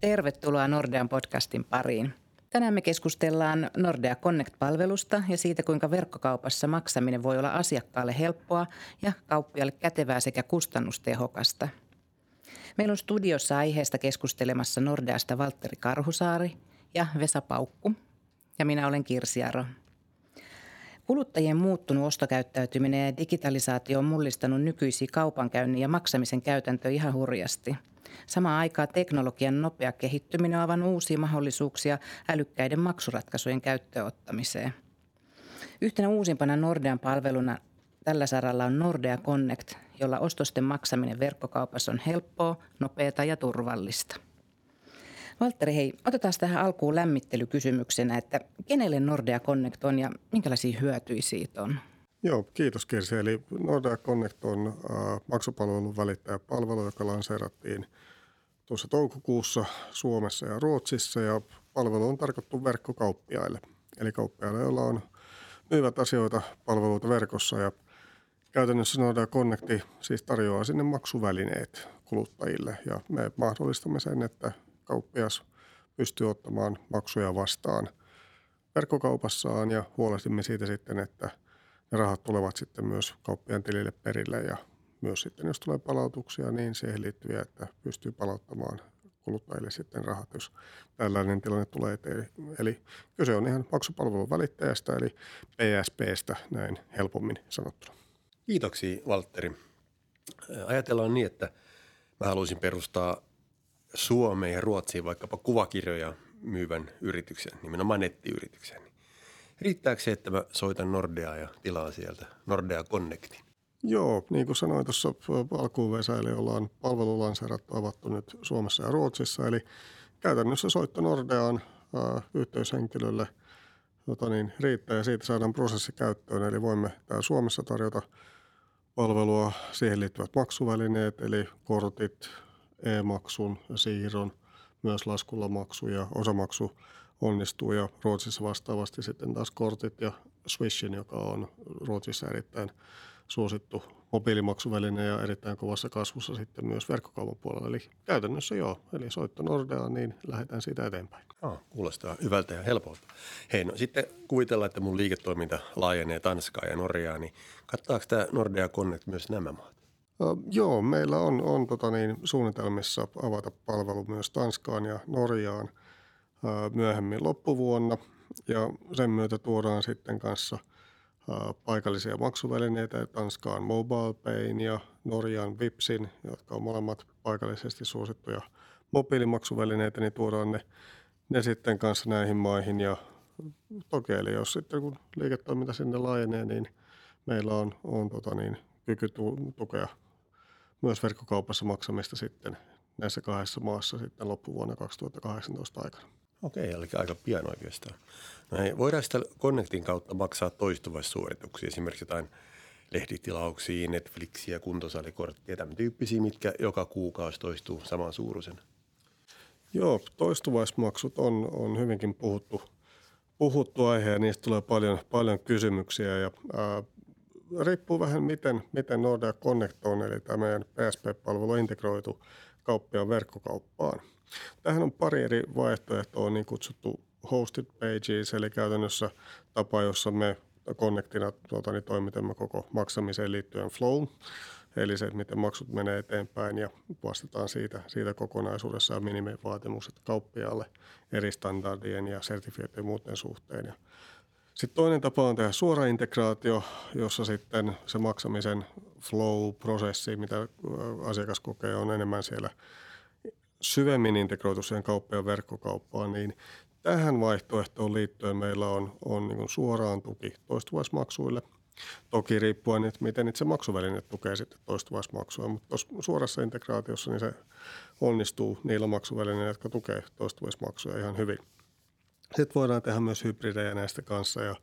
Tervetuloa Nordean podcastin pariin. Tänään me keskustellaan Nordea Connect-palvelusta ja siitä, kuinka verkkokaupassa maksaminen voi olla asiakkaalle helppoa ja kauppialle kätevää sekä kustannustehokasta. Meillä on studiossa aiheesta keskustelemassa Nordeasta Valtteri Karhusaari ja Vesa Paukku. Ja minä olen Kirsi Aro. Kuluttajien muuttunut ostokäyttäytyminen ja digitalisaatio on mullistanut nykyisiä kaupankäynnin ja maksamisen käytäntöjä ihan hurjasti – Samaan aikaan teknologian nopea kehittyminen on avannut uusia mahdollisuuksia älykkäiden maksuratkaisujen käyttöönottamiseen. Yhtenä uusimpana Nordean palveluna tällä saralla on Nordea Connect, jolla ostosten maksaminen verkkokaupassa on helppoa, nopeata ja turvallista. Valtteri, hei, otetaan tähän alkuun lämmittelykysymyksenä, että kenelle Nordea Connect on ja minkälaisia hyötyjä siitä on? Joo, kiitos Kirsi. Eli Nordea Connect on äh, maksupalvelun välittäjäpalvelu, joka lanseerattiin tuossa toukokuussa Suomessa ja Ruotsissa ja palvelu on tarkoittu verkkokauppiaille. Eli kauppiaille, joilla on myyvät asioita palveluita verkossa ja käytännössä Nordea Connecti siis tarjoaa sinne maksuvälineet kuluttajille ja me mahdollistamme sen, että kauppias pystyy ottamaan maksuja vastaan verkkokaupassaan ja huolehtimme siitä sitten, että – ne rahat tulevat sitten myös kauppiaan tilille perille ja myös sitten, jos tulee palautuksia, niin siihen liittyviä, että pystyy palauttamaan kuluttajille sitten rahat, jos tällainen tilanne tulee eteen. Eli kyse on ihan maksupalvelun välittäjästä, eli PSPstä näin helpommin sanottuna. Kiitoksia, Valtteri. Ajatellaan niin, että mä haluaisin perustaa Suomeen ja Ruotsiin vaikkapa kuvakirjoja myyvän yrityksen, nimenomaan nettiyrityksen. Riittääkö se, että mä soitan Nordeaa ja tilaan sieltä Nordea Connectin? Joo, niin kuin sanoin tuossa alkuun Vesa, eli ollaan palvelulanseerattu avattu nyt Suomessa ja Ruotsissa. Eli käytännössä soitto Nordeaan ää, yhteyshenkilölle jota niin, riittää ja siitä saadaan prosessi käyttöön. Eli voimme täällä Suomessa tarjota palvelua, siihen liittyvät maksuvälineet, eli kortit, e-maksun siirron, myös laskulla maksu ja osamaksu onnistuu ja Ruotsissa vastaavasti sitten taas kortit ja Swishin, joka on Ruotsissa erittäin suosittu mobiilimaksuväline ja erittäin kovassa kasvussa sitten myös verkkokaupan puolella. Eli käytännössä joo, eli soitto Nordeaan, niin lähdetään siitä eteenpäin. Ah, kuulostaa hyvältä ja helpolta. Hei, no sitten kuvitellaan, että mun liiketoiminta laajenee Tanskaa ja Norjaa, niin kattaako tämä Nordea Connect myös nämä maat? Uh, joo, meillä on, on tota niin, suunnitelmissa avata palvelu myös Tanskaan ja Norjaan – myöhemmin loppuvuonna ja sen myötä tuodaan sitten kanssa paikallisia maksuvälineitä Tanskaan MobilePayn ja Norjan Vipsin, jotka on molemmat paikallisesti suosittuja mobiilimaksuvälineitä, niin tuodaan ne, ne sitten kanssa näihin maihin ja toki eli jos sitten kun liiketoiminta sinne laajenee, niin meillä on, on tota niin, kyky tukea myös verkkokaupassa maksamista sitten näissä kahdessa maassa sitten loppuvuonna 2018 aikana. Okei, eli aika pian oikeastaan. Hei, voidaan sitä Connectin kautta maksaa toistuvaisuorituksia, esimerkiksi jotain lehditilauksia, Netflixiä, kuntosalikorttia, tämän tyyppisiä, mitkä joka kuukausi toistuu saman suuruisen. Joo, toistuvaismaksut on, on hyvinkin puhuttu, puhuttu aihe ja niistä tulee paljon, paljon kysymyksiä ja ää, riippuu vähän miten, miten Nordea Connect on, eli tämä meidän PSP-palvelu integroitu kauppiaan verkkokauppaan – Tähän on pari eri vaihtoehtoa, niin kutsuttu hosted pages, eli käytännössä tapa, jossa me Connectina tuota, niin toimitamme koko maksamiseen liittyen flow, eli se, miten maksut menee eteenpäin ja vastataan siitä, siitä kokonaisuudessa ja minimivaatimukset kauppiaalle eri standardien ja sertifioiden muuten suhteen. Ja sitten toinen tapa on tehdä suora integraatio, jossa sitten se maksamisen flow-prosessi, mitä asiakas kokee, on enemmän siellä syvemmin integroitu siihen kauppa- verkkokauppaan, niin tähän vaihtoehtoon liittyen meillä on, on niin suoraan tuki toistuvaismaksuille. Toki riippuen, että miten itse maksuväline tukee sitten toistuvaismaksua, mutta suorassa integraatiossa niin se onnistuu niillä maksuvälineillä, jotka tukee toistuvaismaksuja ihan hyvin. Sitten voidaan tehdä myös hybridejä näistä kanssa ja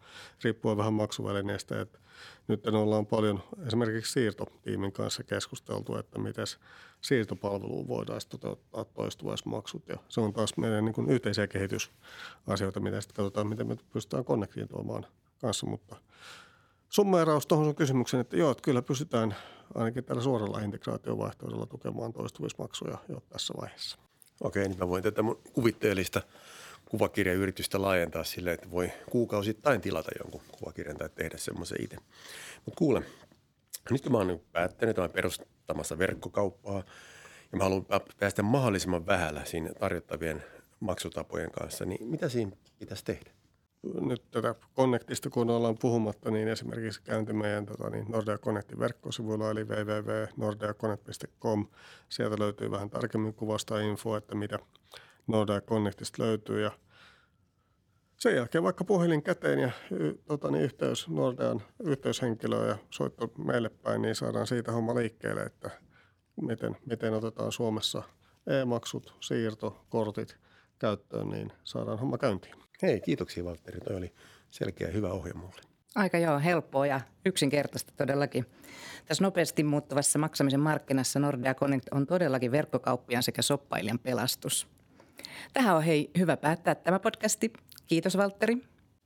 riippuen vähän maksuvälineestä, että nyt ollaan paljon esimerkiksi siirtotiimin kanssa keskusteltu, että miten siirtopalveluun voidaan toteuttaa toistuvaismaksut. Ja se on taas meidän niin kuin yhteisiä kehitysasioita, mitä sitten katsotaan, miten me pystytään Connectiin tuomaan kanssa. Mutta summeeraus tuohon sun kysymykseen, että joo, että kyllä pystytään ainakin tällä suoralla integraatiovaihtoehdolla tukemaan toistuvuusmaksuja jo tässä vaiheessa. Okei, niin mä voin tätä mun kuvitteellista kuvakirjayritystä laajentaa sille, että voi kuukausittain tilata jonkun kuvakirjan tai tehdä semmoisen itse. Mutta kuule, nyt kun mä oon päättänyt, että mä perustamassa verkkokauppaa ja mä haluan päästä mahdollisimman vähällä siinä tarjottavien maksutapojen kanssa, niin mitä siinä pitäisi tehdä? nyt tätä Connectista kun ollaan puhumatta, niin esimerkiksi käynti meidän tota, niin Nordea Connectin verkkosivuilla eli www.nordeaconnect.com. Sieltä löytyy vähän tarkemmin kuvasta info, että mitä Nordea Connectista löytyy ja sen jälkeen vaikka puhelin käteen ja tota, niin yhteys Nordean yhteyshenkilöön ja soitto meille päin, niin saadaan siitä homma liikkeelle, että miten, miten otetaan Suomessa e-maksut, siirto, kortit käyttöön, niin saadaan homma käyntiin. Hei, kiitoksia Valtteri. Toi oli selkeä hyvä ohje mulle. Aika joo, helppoa ja yksinkertaista todellakin. Tässä nopeasti muuttuvassa maksamisen markkinassa Nordea Connect on todellakin verkkokauppiaan sekä soppailijan pelastus. Tähän on hei hyvä päättää tämä podcasti. Kiitos Valtteri.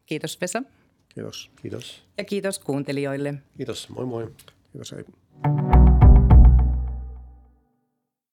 Kiitos Vesa. Kiitos. Kiitos. Ja kiitos kuuntelijoille. Kiitos. Moi moi. Kiitos. Hei.